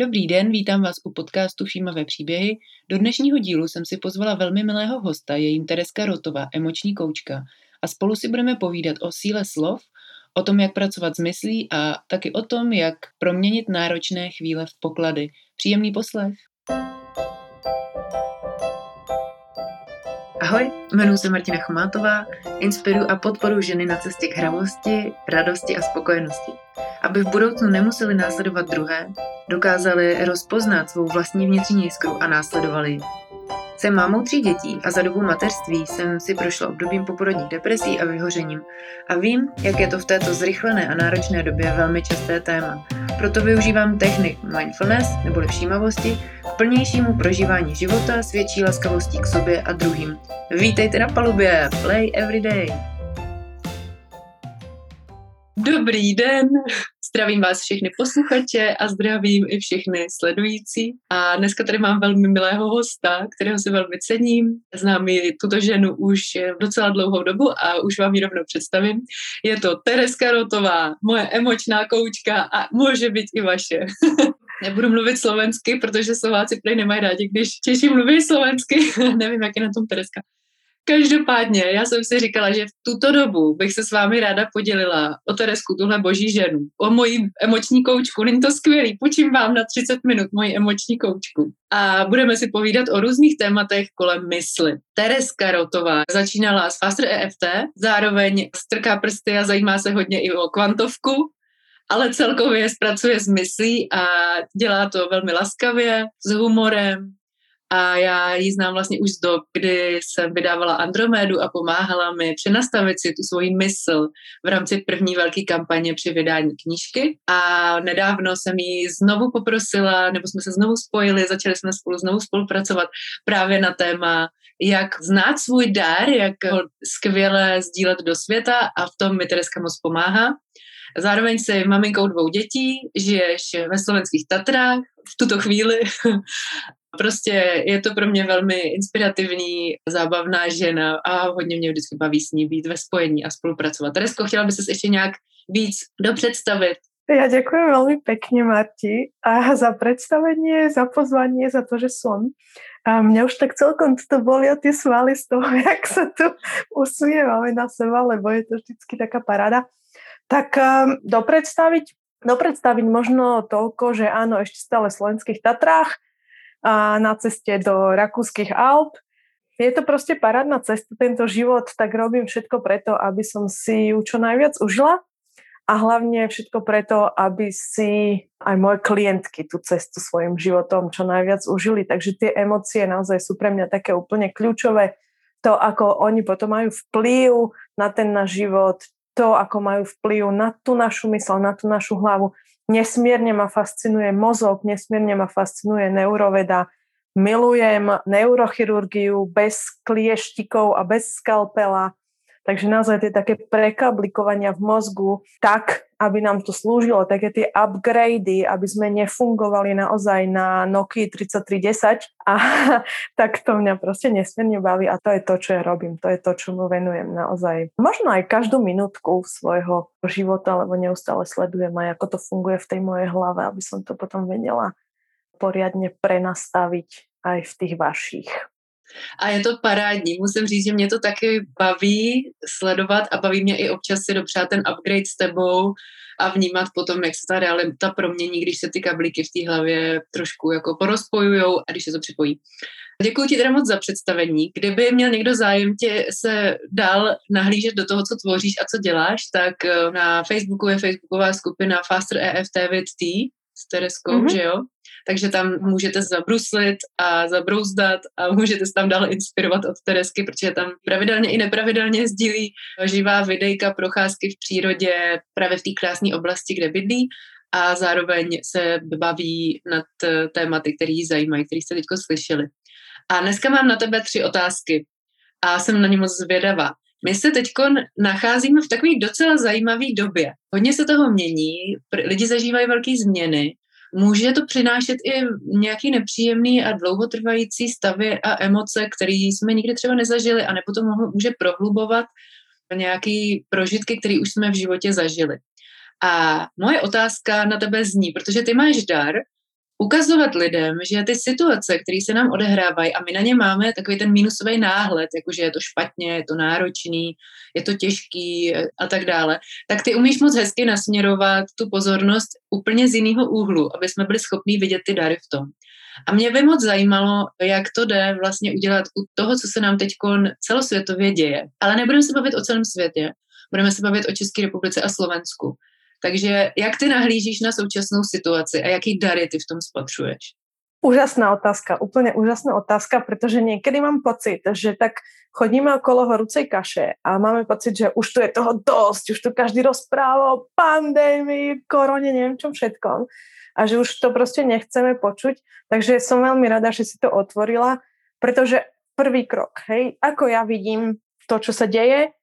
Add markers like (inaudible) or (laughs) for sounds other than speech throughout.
Dobrý den, vítám vás u podcastu Všímavé příběhy. Do dnešního dílu jsem si pozvala velmi milého hosta, je jim Tereska Rotová, emoční koučka. A spolu si budeme povídat o síle slov, o tom, jak pracovat s myslí a taky o tom, jak proměnit náročné chvíle v poklady. Příjemný poslech. Ahoj, jmenuji se Martina Chomátová, inspiruji a podporuji ženy na cestě k hravosti, radosti a spokojenosti. Aby v budoucnu nemuseli následovat druhé, dokázali rozpoznat svou vlastní vnitřní jiskru a následovali ji. Jsem mámou tří dětí a za dobu mateřství jsem si prošla obdobím poporodních depresí a vyhořením a vím, jak je to v této zrychlené a náročné době velmi časté téma. Proto využívám technik mindfulness neboli všímavosti k plnějšímu prožívání života s větší laskavostí k sobě a druhým. Vítejte na palubě, play every day! Dobrý den, zdravím vás všechny posluchače a zdravím i všechny sledující. A dneska tady mám velmi milého hosta, kterého si velmi cením. Znám ji tuto ženu už docela dlouhou dobu a už vám ji rovnou představím. Je to Tereska Rotová, moje emočná koučka a může být i vaše. (laughs) Nebudu mluvit slovensky, protože Slováci prý nemají rádi, když Češi mluví slovensky. (laughs) Nevím, jak je na tom Tereska. Každopádně, já jsem si říkala, že v tuto dobu bych se s vámi ráda podělila o Teresku, tuhle boží ženu, o moji emoční koučku. Není to skvělý, počím vám na 30 minut moji emoční koučku. A budeme si povídat o různých tématech kolem mysli. Tereska Rotová začínala s Faster EFT, zároveň strká prsty a zajímá se hodně i o kvantovku, ale celkově zpracuje s myslí a dělá to velmi laskavě, s humorem, a já ji znám vlastně už z dob, kdy jsem vydávala Andromédu a pomáhala mi přenastavit si tu svoji mysl v rámci první velké kampaně při vydání knížky. A nedávno jsem ji znovu poprosila, nebo jsme se znovu spojili, začali jsme spolu znovu spolupracovat právě na téma, jak znát svůj dar, jak ho skvěle sdílet do světa a v tom mi Tereska moc pomáhá. Zároveň jsi maminkou dvou dětí, žiješ ve slovenských Tatrách v tuto chvíli (laughs) Prostě je to pro mě velmi inspirativní, zábavná žena a hodně mě vždycky baví s ní být ve spojení a spolupracovat. Teresko, chtěla by se ještě nějak víc dopředstavit? Ja ďakujem veľmi pekne, Marti, a (laughs) za predstavenie, za pozvanie, za to, že som. A mňa už tak celkom to bolia tie svaly z toho, (laughs) jak sa tu usmievame na seba, lebo je to vždycky taká parada. Tak um, dopredstaviť, dopredstaviť možno toľko, že áno, ešte stále v slovenských Tatrách, a na ceste do rakúskych Alp. Je to proste parádna cesta, tento život, tak robím všetko preto, aby som si ju čo najviac užila a hlavne všetko preto, aby si aj moje klientky tú cestu svojim životom čo najviac užili. Takže tie emócie naozaj sú pre mňa také úplne kľúčové. To, ako oni potom majú vplyv na ten náš život, to, ako majú vplyv na tú našu mysl, na tú našu hlavu. Nesmierne ma fascinuje mozog, nesmierne ma fascinuje neuroveda. Milujem neurochirurgiu bez klieštikov a bez skalpela. Takže naozaj tie také prekablikovania v mozgu tak, aby nám to slúžilo, také tie upgrady, aby sme nefungovali naozaj na Nokia 3310 a (laughs) tak to mňa proste nesmierne baví a to je to, čo ja robím, to je to, čo mu venujem naozaj. Možno aj každú minútku svojho života, lebo neustále sledujem aj ako to funguje v tej mojej hlave, aby som to potom vedela poriadne prenastaviť aj v tých vašich. A je to parádní. Musím říct, že mě to taky baví sledovat a baví mě i občas si dopřát ten upgrade s tebou a vnímat potom, jak se ta realita promění, když se ty kablíky v té hlavě trošku jako porozpojujou a když se to připojí. Děkuji ti teda moc za představení. Kdyby měl někdo zájem tě se dál nahlížet do toho, co tvoříš a co děláš, tak eh, na Facebooku je facebooková skupina Faster EFT with T s Tereskou, mm-hmm. že jo? Takže tam můžete zabruslit a zabrouzdat a můžete se tam dále inspirovat od Teresky, protože tam pravidelně i nepravidelně sdílí živá videjka, procházky v přírodě právě v té krásné oblasti, kde bydlí a zároveň se baví nad tématy, které ji zajímají, které jste teď slyšeli. A dneska mám na tebe tři otázky a jsem na ně moc zvědavá. My se teď nacházíme v takové docela zajímavé době. Hodně se toho mění, lidi zažívají velké změny Může to přinášet i nějaký nepříjemný a dlouhotrvající stavy a emoce, které jsme nikdy třeba nezažili a nebo to může prohlubovat nějaký prožitky, které už jsme v životě zažili. A moje otázka na tebe zní, protože ty máš dar ukazovat lidem, že ty situace, které se nám odehrávají a my na ně máme takový ten mínusový náhled, jakože je to špatně, je to náročný, je to těžký a tak dále, tak ty umíš moc hezky nasměrovat tu pozornost úplně z jiného úhlu, aby jsme byli schopní vidět ty dary v tom. A mě by moc zajímalo, jak to jde vlastně udělat u toho, co se nám teď celosvětově děje. Ale nebudeme se bavit o celém světě, budeme se bavit o České republice a Slovensku. Takže jak ty nahlížíš na současnou situaci a jaký dary ty v tom spatřuješ? Úžasná otázka, úplne úžasná otázka, pretože niekedy mám pocit, že tak chodíme okolo horúcej kaše a máme pocit, že už tu je toho dosť, už tu každý rozpráva o pandémii, korone, neviem čom všetkom a že už to proste nechceme počuť. Takže som veľmi rada, že si to otvorila, pretože prvý krok, hej, ako ja vidím to, čo sa deje,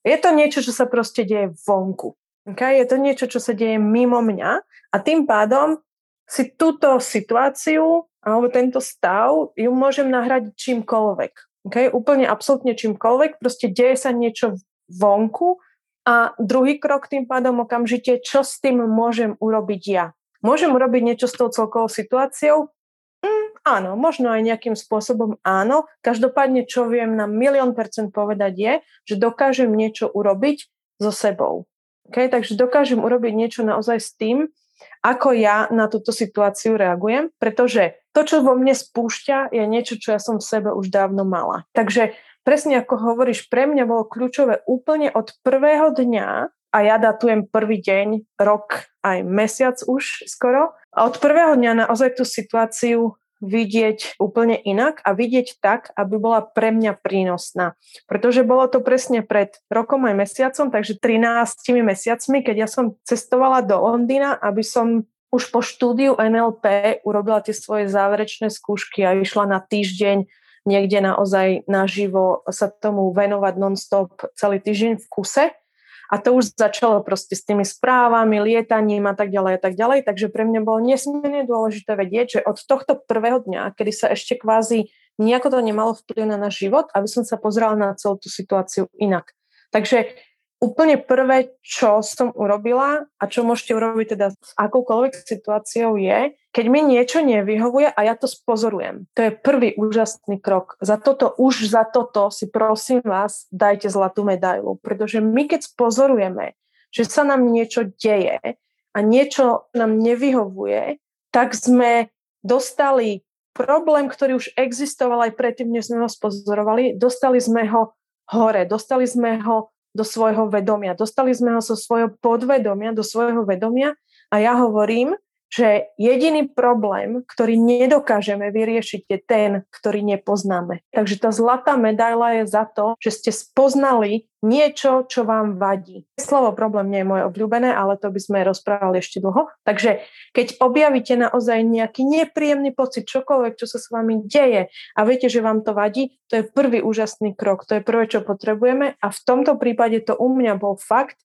je to niečo, čo sa proste deje vonku. Okay? Je to niečo, čo sa deje mimo mňa a tým pádom si túto situáciu alebo tento stav ju môžem nahradiť čímkoľvek. Okay? Úplne absolútne čímkoľvek. Proste deje sa niečo vonku a druhý krok tým pádom okamžite, čo s tým môžem urobiť ja. Môžem urobiť niečo s tou celkovou situáciou? Mm, áno, možno aj nejakým spôsobom áno. Každopádne, čo viem na milión percent povedať je, že dokážem niečo urobiť so sebou. Okay? Takže dokážem urobiť niečo naozaj s tým, ako ja na túto situáciu reagujem, pretože to, čo vo mne spúšťa, je niečo, čo ja som v sebe už dávno mala. Takže presne ako hovoríš, pre mňa bolo kľúčové úplne od prvého dňa, a ja datujem prvý deň, rok, aj mesiac už skoro, a od prvého dňa naozaj tú situáciu vidieť úplne inak a vidieť tak, aby bola pre mňa prínosná. Pretože bolo to presne pred rokom aj mesiacom, takže 13 mesiacmi, keď ja som cestovala do Londýna, aby som už po štúdiu NLP urobila tie svoje záverečné skúšky a išla na týždeň niekde naozaj naživo sa tomu venovať non-stop celý týždeň v kuse a to už začalo proste s tými správami, lietaním a tak ďalej a tak ďalej. Takže pre mňa bolo nesmierne dôležité vedieť, že od tohto prvého dňa, kedy sa ešte kvázi nejako to nemalo vplyv na náš život, aby som sa pozrela na celú tú situáciu inak. Takže úplne prvé, čo som urobila a čo môžete urobiť teda s akoukoľvek situáciou je, keď mi niečo nevyhovuje a ja to spozorujem. To je prvý úžasný krok. Za toto, už za toto si prosím vás dajte zlatú medailu, pretože my keď spozorujeme, že sa nám niečo deje a niečo nám nevyhovuje, tak sme dostali problém, ktorý už existoval aj predtým, než sme ho spozorovali, dostali sme ho hore, dostali sme ho do svojho vedomia. Dostali sme ho zo svojho podvedomia do svojho vedomia a ja hovorím, že jediný problém, ktorý nedokážeme vyriešiť, je ten, ktorý nepoznáme. Takže tá zlatá medaila je za to, že ste spoznali niečo, čo vám vadí. Slovo problém nie je moje obľúbené, ale to by sme rozprávali ešte dlho. Takže keď objavíte naozaj nejaký nepríjemný pocit, čokoľvek, čo sa s vami deje a viete, že vám to vadí, to je prvý úžasný krok. To je prvé, čo potrebujeme a v tomto prípade to u mňa bol fakt,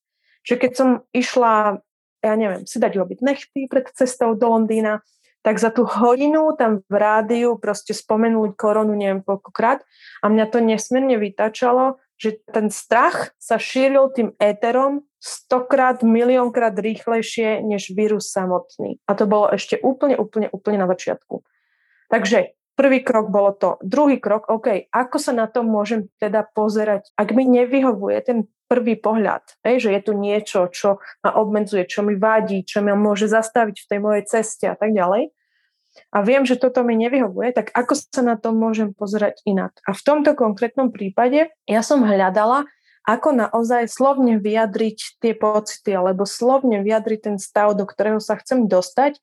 že keď som išla ja neviem, si dať robiť nechty pred cestou do Londýna, tak za tú hodinu tam v rádiu proste spomenúť koronu neviem koľkokrát a mňa to nesmierne vytačalo, že ten strach sa šíril tým éterom stokrát, miliónkrát rýchlejšie než vírus samotný. A to bolo ešte úplne, úplne, úplne na začiatku. Takže prvý krok bolo to. Druhý krok, OK, ako sa na to môžem teda pozerať? Ak mi nevyhovuje ten prvý pohľad, hej, že je tu niečo, čo ma obmedzuje, čo mi vadí, čo ma môže zastaviť v tej mojej ceste a tak ďalej. A viem, že toto mi nevyhovuje, tak ako sa na to môžem pozerať inak? A v tomto konkrétnom prípade ja som hľadala, ako naozaj slovne vyjadriť tie pocity, alebo slovne vyjadriť ten stav, do ktorého sa chcem dostať,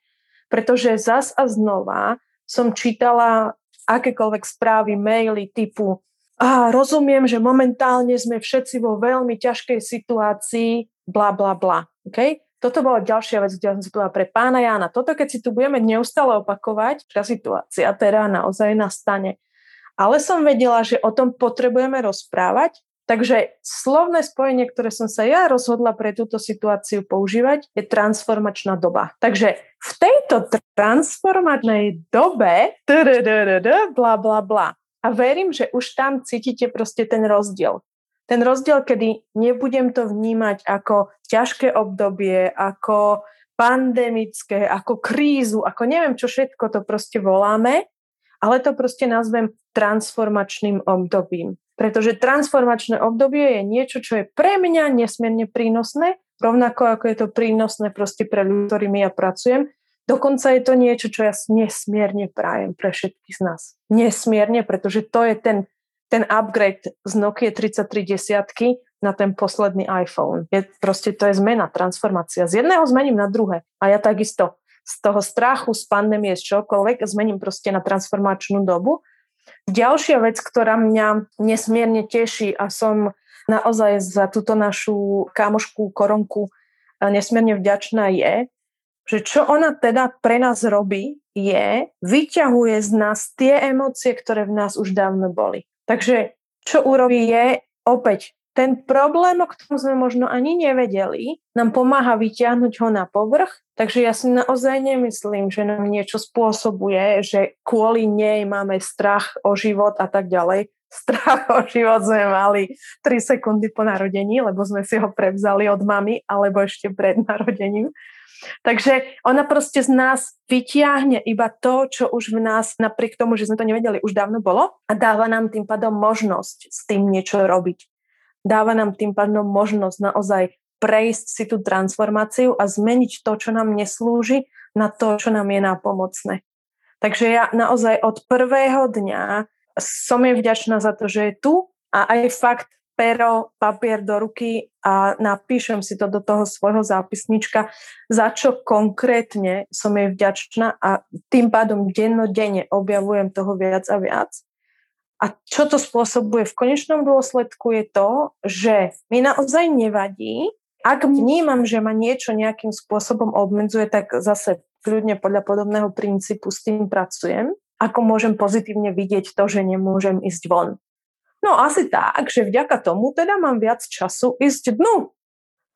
pretože zas a znova som čítala akékoľvek správy, maily typu a rozumiem, že momentálne sme všetci vo veľmi ťažkej situácii, bla, bla, bla. Okay? Toto bola ďalšia vec, kde som si povedala pre pána Jána. Toto, keď si tu budeme neustále opakovať, tá situácia teda naozaj nastane. Ale som vedela, že o tom potrebujeme rozprávať, takže slovné spojenie, ktoré som sa ja rozhodla pre túto situáciu používať, je transformačná doba. Takže v tejto transformačnej dobe bla, bla, bla a verím, že už tam cítite proste ten rozdiel. Ten rozdiel, kedy nebudem to vnímať ako ťažké obdobie, ako pandemické, ako krízu, ako neviem čo všetko to proste voláme, ale to proste nazvem transformačným obdobím. Pretože transformačné obdobie je niečo, čo je pre mňa nesmierne prínosné, rovnako ako je to prínosné proste pre ľudí, ktorými ja pracujem. Dokonca je to niečo, čo ja nesmierne prajem pre všetkých z nás. Nesmierne, pretože to je ten, ten upgrade z Nokia 3310 na ten posledný iPhone. Je, proste to je zmena, transformácia. Z jedného zmením na druhé. A ja takisto z toho strachu, z pandémie, z čokoľvek zmením proste na transformačnú dobu. Ďalšia vec, ktorá mňa nesmierne teší a som naozaj za túto našu kamošku koronku nesmierne vďačná je, že čo ona teda pre nás robí, je, vyťahuje z nás tie emócie, ktoré v nás už dávno boli. Takže čo urobí je, opäť ten problém, o ktorom sme možno ani nevedeli, nám pomáha vyťahnuť ho na povrch, takže ja si naozaj nemyslím, že nám niečo spôsobuje, že kvôli nej máme strach o život a tak ďalej. (laughs) Strach o život sme mali 3 sekundy po narodení, lebo sme si ho prevzali od mamy, alebo ešte pred narodením. Takže ona proste z nás vytiahne iba to, čo už v nás, napriek tomu, že sme to nevedeli, už dávno bolo a dáva nám tým pádom možnosť s tým niečo robiť dáva nám tým pádom možnosť naozaj prejsť si tú transformáciu a zmeniť to, čo nám neslúži, na to, čo nám je nápomocné. Takže ja naozaj od prvého dňa som jej vďačná za to, že je tu a aj fakt pero, papier do ruky a napíšem si to do toho svojho zápisnička, za čo konkrétne som jej vďačná a tým pádom dennodenne objavujem toho viac a viac. A čo to spôsobuje v konečnom dôsledku je to, že mi naozaj nevadí, ak vnímam, že ma niečo nejakým spôsobom obmedzuje, tak zase kľudne podľa podobného princípu s tým pracujem. Ako môžem pozitívne vidieť to, že nemôžem ísť von. No asi tak, že vďaka tomu teda mám viac času ísť dnu.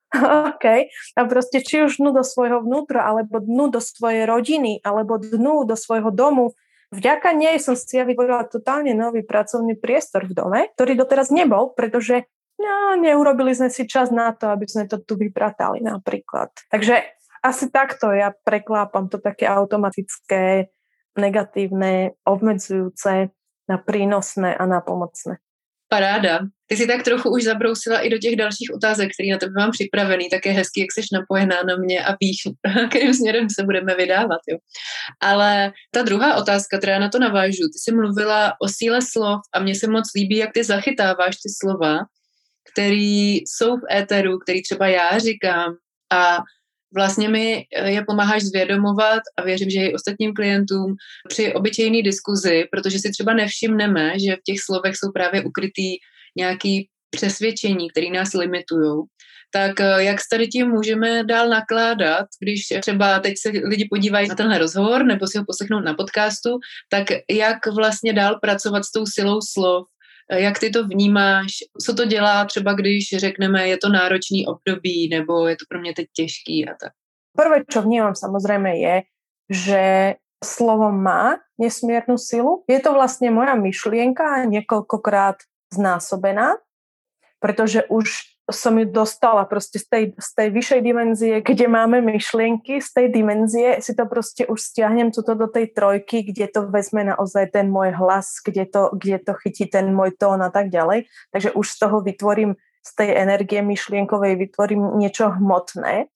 (laughs) OK. A proste či už dnu do svojho vnútra, alebo dnu do svojej rodiny, alebo dnu do svojho domu, Vďaka nej som si ja vytvorila totálne nový pracovný priestor v dome, ktorý doteraz nebol, pretože no, neurobili sme si čas na to, aby sme to tu vypratali napríklad. Takže asi takto ja preklápam to také automatické, negatívne, obmedzujúce na prínosné a na pomocné. Paráda. Ty si tak trochu už zabrousila i do těch dalších otázek, které na tebe mám připravený. Tak je hezký, jak jsi napojená na mě a víš, (laughs) kterým směrem se budeme vydávat. Jo. Ale ta druhá otázka, která na to navážu, ty jsi mluvila o síle slov a mně se moc líbí, jak ty zachytáváš ty slova, který jsou v éteru, který třeba já říkám a vlastně mi eh, je pomáháš zvědomovat a věřím, že i ostatním klientům při obyčejné diskuzi, protože si třeba nevšimneme, že v těch slovech jsou právě ukrytý nějaký přesvědčení, které nás limitují. Tak eh, jak s tady tím můžeme dál nakládat, když třeba teď se lidi podívají na tenhle rozhovor nebo si ho poslechnou na podcastu, tak jak vlastně dál pracovat s tou silou slov, jak ty to vnímáš? Co to dělá třeba, když řekneme, je to náročný období, nebo je to pro mě teď těžký a tak? Prvé, čo vnímam samozrejme je, že slovo má nesmiernu silu. Je to vlastne moja myšlienka niekoľkokrát znásobená, pretože už som ju dostala proste z tej, z tej vyššej dimenzie, kde máme myšlienky, z tej dimenzie si to proste už stiahnem tuto do tej trojky, kde to vezme naozaj ten môj hlas, kde to, kde to chytí ten môj tón a tak ďalej. Takže už z toho vytvorím, z tej energie myšlienkovej vytvorím niečo hmotné.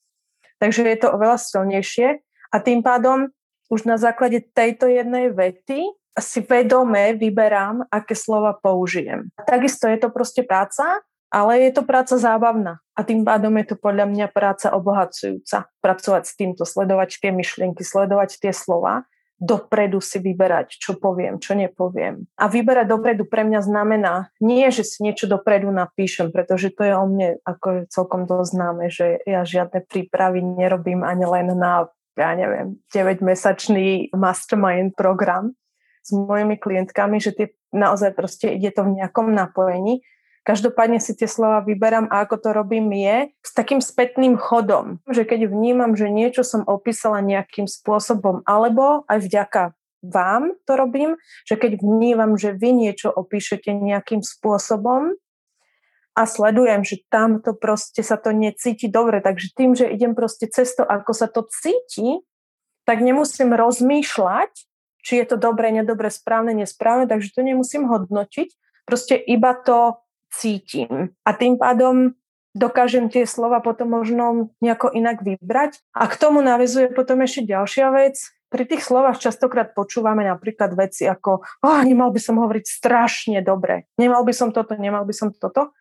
Takže je to oveľa silnejšie a tým pádom už na základe tejto jednej vety si vedome vyberám, aké slova použijem. Takisto je to proste práca, ale je to práca zábavná a tým pádom je to podľa mňa práca obohacujúca. Pracovať s týmto, sledovať tie myšlienky, sledovať tie slova, dopredu si vyberať, čo poviem, čo nepoviem. A vyberať dopredu pre mňa znamená nie, že si niečo dopredu napíšem, pretože to je o mne ako celkom dosť známe, že ja žiadne prípravy nerobím ani len na, ja neviem, 9-mesačný mastermind program s mojimi klientkami, že tie naozaj proste ide to v nejakom napojení Každopádne si tie slova vyberám a ako to robím je s takým spätným chodom, že keď vnímam, že niečo som opísala nejakým spôsobom, alebo aj vďaka vám to robím, že keď vnímam, že vy niečo opíšete nejakým spôsobom, a sledujem, že tam to proste sa to necíti dobre. Takže tým, že idem proste cesto, ako sa to cíti, tak nemusím rozmýšľať, či je to dobré, nedobre, správne, nesprávne, takže to nemusím hodnotiť. Proste iba to cítim. A tým pádom dokážem tie slova potom možno nejako inak vybrať. A k tomu navezuje potom ešte ďalšia vec. Pri tých slovách častokrát počúvame napríklad veci ako oh, nemal by som hovoriť strašne dobre, nemal by som toto, nemal by som toto.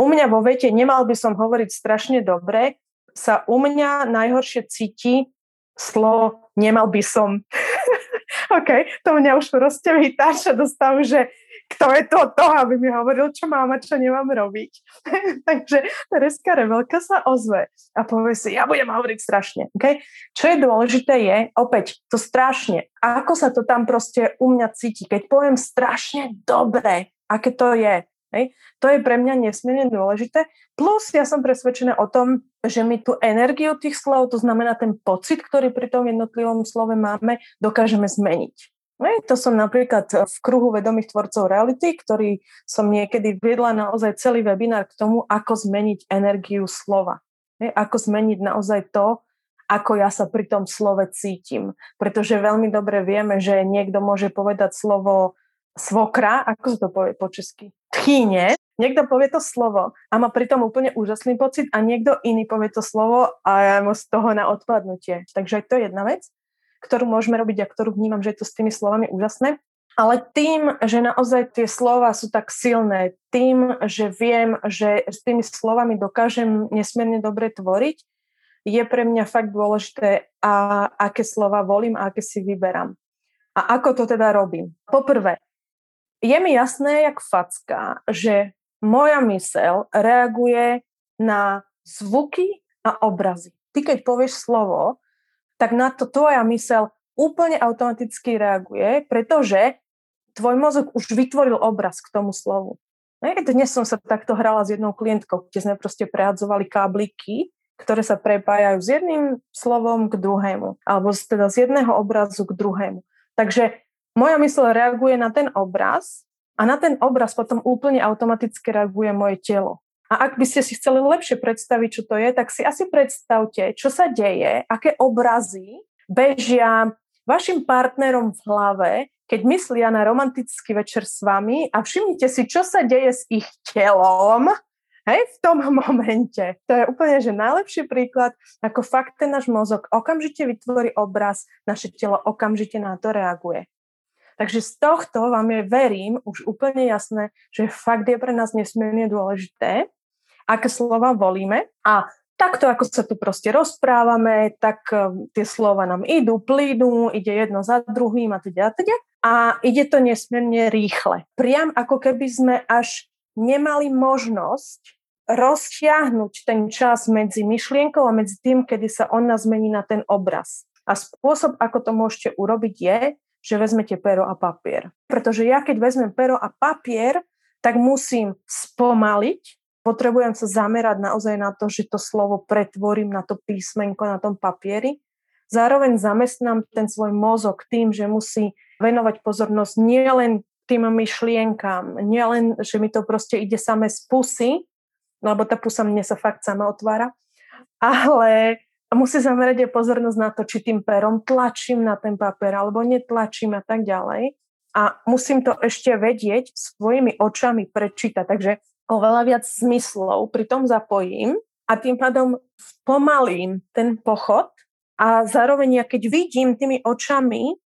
U mňa vo vete nemal by som hovoriť strašne dobre sa u mňa najhoršie cíti slovo nemal by som. (laughs) OK, to mňa už proste vytáča do že kto je to to, aby mi hovoril, čo mám a čo nemám robiť. (laughs) Takže Tereska Revelka sa ozve a povie si, ja budem hovoriť strašne. Okay? Čo je dôležité je, opäť, to strašne, ako sa to tam proste u mňa cíti. Keď poviem strašne dobre, aké to je, Hej. To je pre mňa nesmierne dôležité. Plus ja som presvedčená o tom, že my tú energiu tých slov, to znamená ten pocit, ktorý pri tom jednotlivom slove máme, dokážeme zmeniť. To som napríklad v kruhu vedomých tvorcov reality, ktorý som niekedy viedla naozaj celý webinár k tomu, ako zmeniť energiu slova. Ako zmeniť naozaj to, ako ja sa pri tom slove cítim. Pretože veľmi dobre vieme, že niekto môže povedať slovo svokra, ako sa to povie po česky? Tchýne, niekto povie to slovo a má pritom úplne úžasný pocit a niekto iný povie to slovo a ja mu z toho na odpadnutie. Takže to je jedna vec ktorú môžeme robiť a ktorú vnímam, že je to s tými slovami úžasné. Ale tým, že naozaj tie slova sú tak silné, tým, že viem, že s tými slovami dokážem nesmierne dobre tvoriť, je pre mňa fakt dôležité, a aké slova volím a aké si vyberám. A ako to teda robím? Poprvé, je mi jasné, jak facka, že moja mysel reaguje na zvuky a obrazy. Ty, keď povieš slovo, tak na to tvoja mysel úplne automaticky reaguje, pretože tvoj mozog už vytvoril obraz k tomu slovu. Dnes som sa takto hrala s jednou klientkou, kde sme proste prehadzovali kábliky, ktoré sa prepájajú s jedným slovom k druhému, alebo teda z jedného obrazu k druhému. Takže moja mysl reaguje na ten obraz a na ten obraz potom úplne automaticky reaguje moje telo. A ak by ste si chceli lepšie predstaviť, čo to je, tak si asi predstavte, čo sa deje, aké obrazy bežia vašim partnerom v hlave, keď myslia na romantický večer s vami a všimnite si, čo sa deje s ich telom hej, v tom (laughs) momente. To je úplne že najlepší príklad, ako fakt ten náš mozog okamžite vytvorí obraz, naše telo okamžite na to reaguje. Takže z tohto vám je, verím, už úplne jasné, že fakt je pre nás nesmierne dôležité, aké slova volíme a takto, ako sa tu proste rozprávame, tak um, tie slova nám idú, plínu, ide jedno za druhým a teda a teda. A ide to nesmierne rýchle. Priam ako keby sme až nemali možnosť roztiahnuť ten čas medzi myšlienkou a medzi tým, kedy sa on nás zmení na ten obraz. A spôsob, ako to môžete urobiť, je, že vezmete pero a papier. Pretože ja, keď vezmem pero a papier, tak musím spomaliť potrebujem sa zamerať naozaj na to, že to slovo pretvorím na to písmenko na tom papieri. Zároveň zamestnám ten svoj mozog tým, že musí venovať pozornosť nielen tým myšlienkám, nielen, že mi to proste ide samé z pusy, lebo tá pusa mne sa fakt sama otvára, ale musí zamerať aj pozornosť na to, či tým perom tlačím na ten papier alebo netlačím a tak ďalej. A musím to ešte vedieť svojimi očami prečítať. Takže oveľa viac zmyslov pri tom zapojím a tým pádom pomalím ten pochod a zároveň ja keď vidím tými očami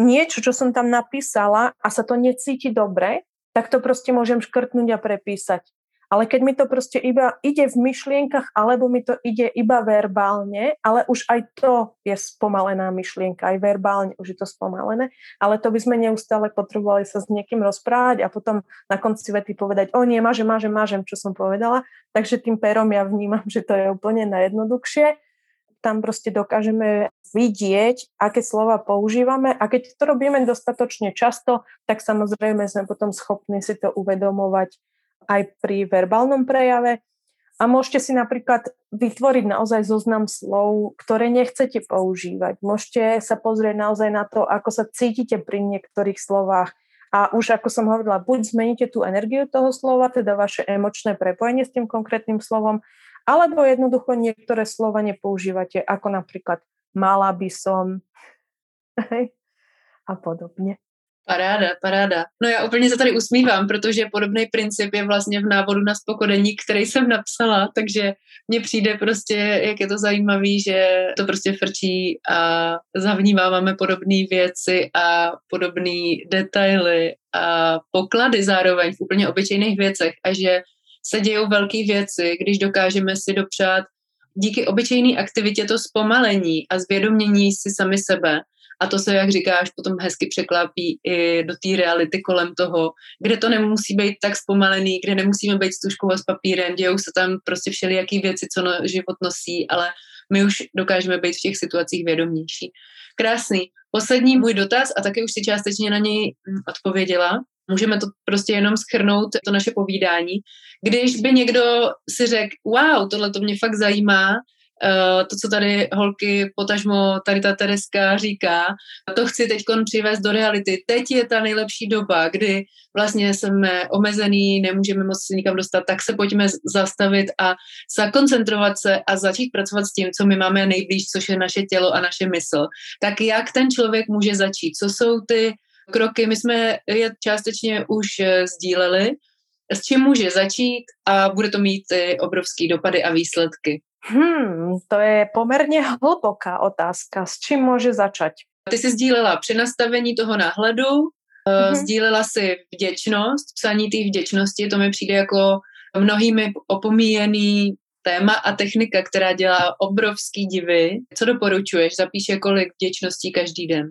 niečo, čo som tam napísala a sa to necíti dobre, tak to proste môžem škrtnúť a prepísať. Ale keď mi to proste iba ide v myšlienkach, alebo mi to ide iba verbálne, ale už aj to je spomalená myšlienka, aj verbálne už je to spomalené, ale to by sme neustále potrebovali sa s niekým rozprávať a potom na konci vety povedať, o nie, mážem, mážem, mážem, čo som povedala. Takže tým perom ja vnímam, že to je úplne najjednoduchšie. Tam proste dokážeme vidieť, aké slova používame a keď to robíme dostatočne často, tak samozrejme sme potom schopní si to uvedomovať aj pri verbálnom prejave. A môžete si napríklad vytvoriť naozaj zoznam slov, ktoré nechcete používať. Môžete sa pozrieť naozaj na to, ako sa cítite pri niektorých slovách A už ako som hovorila, buď zmeníte tú energiu toho slova, teda vaše emočné prepojenie s tým konkrétnym slovom, alebo jednoducho niektoré slova nepoužívate, ako napríklad mala by som (laughs) a podobně. Paráda, paráda. No já úplně se tady usmívám, protože podobný princip je vlastně v návodu na spokodení, který jsem napsala, takže mně přijde prostě, jak je to zajímavý, že to prostě frčí a zavnímáváme podobné věci a podobné detaily a poklady zároveň v úplně obyčejných věcech a že se dějou velké věci, když dokážeme si dopřát díky obyčejné aktivitě to zpomalení a zvědomění si sami sebe a to se, jak říkáš, potom hezky překlápí i do té reality kolem toho, kde to nemusí být tak zpomalený, kde nemusíme být s tuškou a s papírem, dějou se tam prostě všelijaký věci, co no, život nosí, ale my už dokážeme být v těch situacích vědomější. Krásný. Poslední můj dotaz, a taky už si částečně na něj hm, odpověděla, můžeme to prostě jenom schrnout, to naše povídání. Když by někdo si řekl, wow, tohle to mě fakt zajímá, Eh, to, co tady holky, potažmo tady ta Tereska říká, to chci teď přivést do reality. Teď je ta nejlepší doba, kdy vlastně jsme omezený, nemůžeme moc se nikam dostat, tak se pojďme zastavit a zakoncentrovat se a začít pracovat s tím, co my máme nejblíž, což je naše tělo a naše mysl. Tak jak ten člověk může začít? Co jsou ty kroky? My jsme je částečně už eh, sdíleli, s čím může začít a bude to mít obrovský dopady a výsledky. Hmm, to je pomerne hlboká otázka. S čím může začať? Ty jsi sdílela při nastavení toho náhledu, mm-hmm. sdílela si vděčnost, psaní té vděčnosti, to mi přijde jako mnohými opomíjený téma a technika, která dělá obrovský divy. Co doporučuješ? Zapíše kolik vděčností každý den?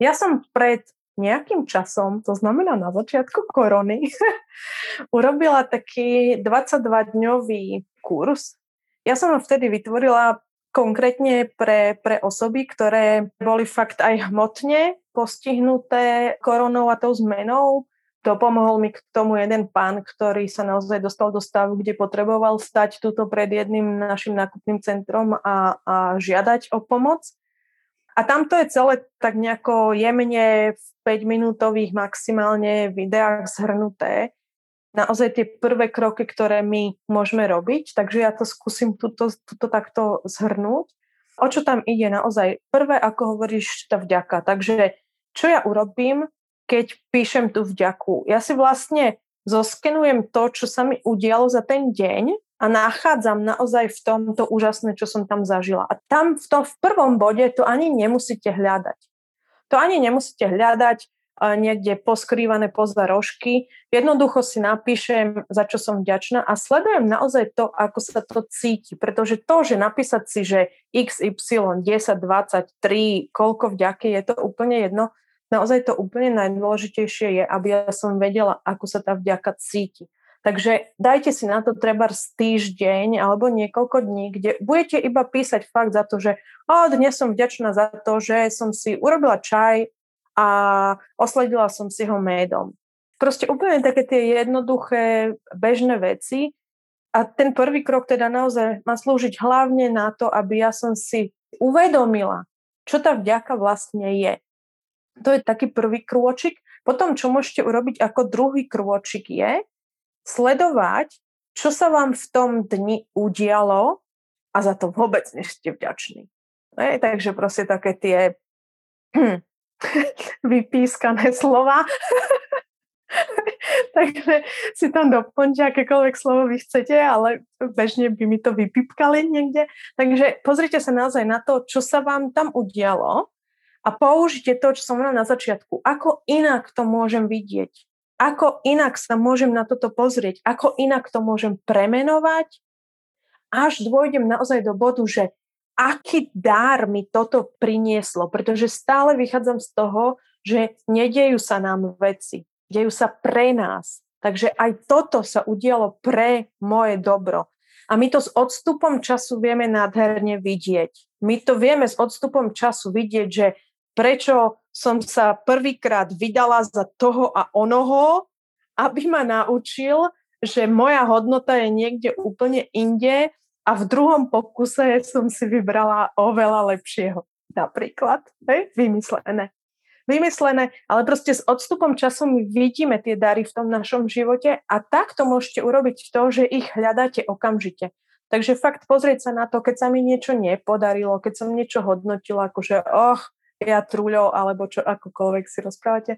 Ja som pred nejakým časom, to znamená na začiatku korony, (laughs) urobila taký 22-dňový kurz ja som ho vtedy vytvorila konkrétne pre, pre osoby, ktoré boli fakt aj hmotne postihnuté koronou a tou zmenou. Dopomohol mi k tomu jeden pán, ktorý sa naozaj dostal do stavu, kde potreboval stať tuto pred jedným našim nákupným centrom a, a žiadať o pomoc. A tamto je celé tak nejako jemne v 5-minútových maximálne videách zhrnuté naozaj tie prvé kroky, ktoré my môžeme robiť. Takže ja to skúsim tuto, tuto takto zhrnúť. O čo tam ide naozaj? Prvé, ako hovoríš, tá vďaka. Takže čo ja urobím, keď píšem tú vďaku? Ja si vlastne zoskenujem to, čo sa mi udialo za ten deň a nachádzam naozaj v tom to úžasné, čo som tam zažila. A tam v tom v prvom bode to ani nemusíte hľadať. To ani nemusíte hľadať, niekde poskrývané poza rožky. Jednoducho si napíšem, za čo som vďačná a sledujem naozaj to, ako sa to cíti. Pretože to, že napísať si, že XY 10, 23, koľko vďaky, je to úplne jedno. Naozaj to úplne najdôležitejšie je, aby ja som vedela, ako sa tá vďaka cíti. Takže dajte si na to treba týždeň alebo niekoľko dní, kde budete iba písať fakt za to, že o, dnes som vďačná za to, že som si urobila čaj a osledila som si ho médom. Proste úplne také tie jednoduché, bežné veci. A ten prvý krok teda naozaj má slúžiť hlavne na to, aby ja som si uvedomila, čo tá vďaka vlastne je. To je taký prvý krôčik. Potom, čo môžete urobiť ako druhý krôčik je sledovať, čo sa vám v tom dni udialo a za to vôbec nie ste vďační. Ne? Takže proste také tie (laughs) vypískané slova. (laughs) Takže si tam doplňte akékoľvek slovo vy chcete, ale bežne by mi to vypípkali niekde. Takže pozrite sa naozaj na to, čo sa vám tam udialo a použite to, čo som na začiatku. Ako inak to môžem vidieť? Ako inak sa môžem na toto pozrieť? Ako inak to môžem premenovať? Až dôjdem naozaj do bodu, že aký dar mi toto prinieslo, pretože stále vychádzam z toho, že nedejú sa nám veci, dejú sa pre nás. Takže aj toto sa udialo pre moje dobro. A my to s odstupom času vieme nádherne vidieť. My to vieme s odstupom času vidieť, že prečo som sa prvýkrát vydala za toho a onoho, aby ma naučil, že moja hodnota je niekde úplne inde a v druhom pokuse som si vybrala oveľa lepšieho. Napríklad, hej, vymyslené. vymyslené, ale proste s odstupom času my vidíme tie dary v tom našom živote a takto môžete urobiť to, že ich hľadáte okamžite. Takže fakt pozrieť sa na to, keď sa mi niečo nepodarilo, keď som niečo hodnotila, akože och, ja trúľou, alebo čo akokoľvek si rozprávate,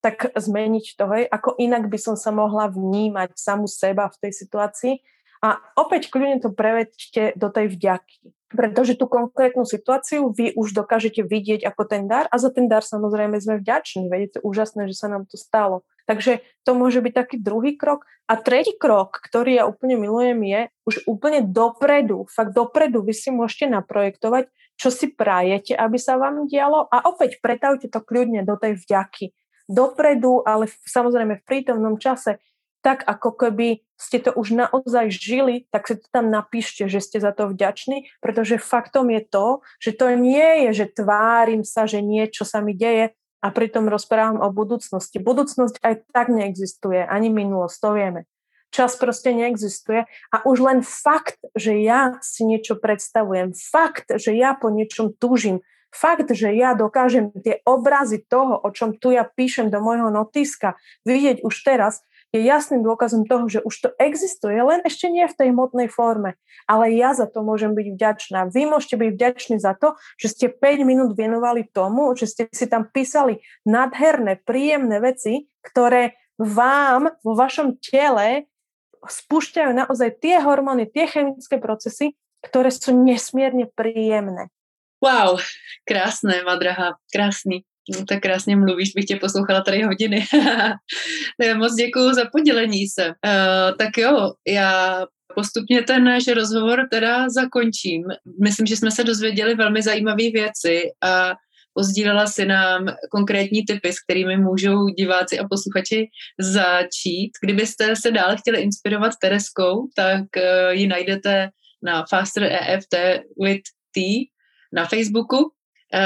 tak zmeniť to, hej, ako inak by som sa mohla vnímať samu seba v tej situácii a opäť kľudne to prevedte do tej vďaky. Pretože tú konkrétnu situáciu vy už dokážete vidieť ako ten dar a za ten dar samozrejme sme vďační. Veď je to úžasné, že sa nám to stalo. Takže to môže byť taký druhý krok. A tretí krok, ktorý ja úplne milujem, je už úplne dopredu, fakt dopredu vy si môžete naprojektovať, čo si prajete, aby sa vám dialo a opäť pretavte to kľudne do tej vďaky. Dopredu, ale samozrejme v prítomnom čase tak ako keby ste to už naozaj žili, tak si to tam napíšte, že ste za to vďační, pretože faktom je to, že to nie je, že tvárim sa, že niečo sa mi deje a pritom rozprávam o budúcnosti. Budúcnosť aj tak neexistuje, ani minulosť, to vieme. Čas proste neexistuje a už len fakt, že ja si niečo predstavujem, fakt, že ja po niečom túžim, fakt, že ja dokážem tie obrazy toho, o čom tu ja píšem do môjho notiska, vidieť už teraz, je jasným dôkazom toho, že už to existuje, len ešte nie v tej hmotnej forme. Ale ja za to môžem byť vďačná. Vy môžete byť vďační za to, že ste 5 minút venovali tomu, že ste si tam písali nadherné, príjemné veci, ktoré vám vo vašom tele spúšťajú naozaj tie hormóny, tie chemické procesy, ktoré sú nesmierne príjemné. Wow, krásne, Madraha, krásný. No, tak krásně mluvíš, bych tě poslouchala tady hodiny. (laughs) Moc děkuji za podělení se. Uh, tak jo, já postupně ten náš rozhovor teda zakončím. Myslím, že jsme se dozvěděli velmi zajímavé věci a pozdílela si nám konkrétní typy, s kterými můžou diváci a posluchači začít. Kdybyste se dále chtěli inspirovat Tereskou, tak uh, ji najdete na Faster EFT with T na Facebooku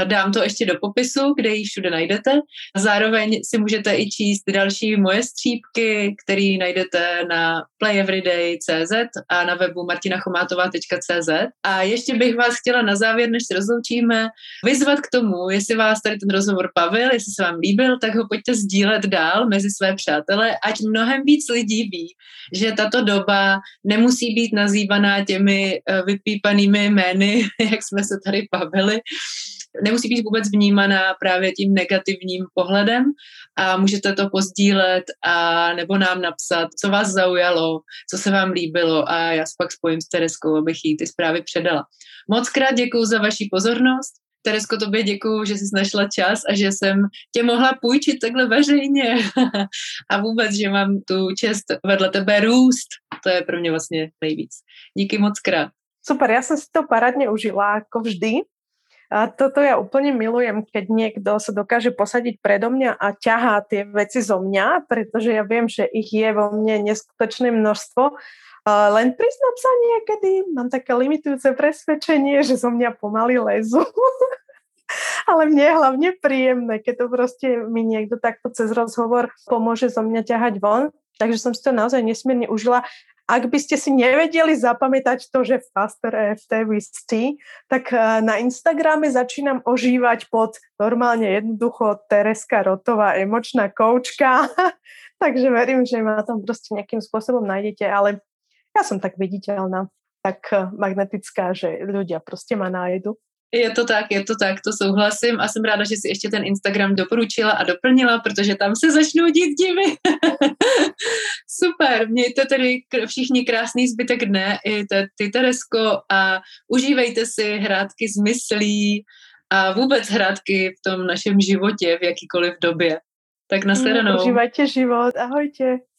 dám to ještě do popisu, kde ji všude najdete. Zároveň si můžete i číst další moje střípky, které najdete na playeveryday.cz a na webu martinachomátová.cz. A ještě bych vás chtěla na závěr, než se rozloučíme, vyzvat k tomu, jestli vás tady ten rozhovor bavil, jestli se vám líbil, tak ho pojďte sdílet dál mezi své přátele, ať mnohem víc lidí ví, že tato doba nemusí být nazývaná těmi eh, vypípanými jmény, (laughs) jak jsme se tady bavili, nemusí být vůbec vnímaná právě tím negativním pohledem a můžete to pozdílet a nebo nám napsat, co vás zaujalo, co se vám líbilo a já se pak spojím s Tereskou, abych jí ty zprávy předala. Moc krát děkuji za vaši pozornost. Teresko, tobě děkuji, že jsi našla čas a že jsem tě mohla půjčit takhle veřejně (laughs) a vůbec, že mám tu čest vedle tebe růst. To je pro mě vlastně nejvíc. Díky moc krát. Super, ja som si to parádne užila, ako vždy. A toto ja úplne milujem, keď niekto sa dokáže posadiť predo mňa a ťahá tie veci zo mňa, pretože ja viem, že ich je vo mne neskutočné množstvo. Len priznám sa niekedy, mám také limitujúce presvedčenie, že zo mňa pomaly lezu. (laughs) Ale mne je hlavne príjemné, keď to proste mi niekto takto cez rozhovor pomôže zo mňa ťahať von. Takže som si to naozaj nesmierne užila. Ak by ste si nevedeli zapamätať to, že Faster EFT T, tak eh, na Instagrame začínam ožívať pod normálne jednoducho Tereska Rotová, emočná koučka. (laughs) Takže verím, že ma tam proste nejakým spôsobom nájdete, ale ja som tak viditeľná, tak eh, magnetická, že ľudia proste ma nájdu. Je to tak, je to tak, to souhlasím a jsem ráda, že si ještě ten Instagram doporučila a doplnila, protože tam se začnou dít divy. (laughs) Super, mějte tedy všichni krásný zbytek dne, i te, ty Teresko a užívejte si hrádky z myslí a vůbec hrádky v tom našem životě v jakýkoliv době. Tak nashledanou. Užívajte život, ahojte.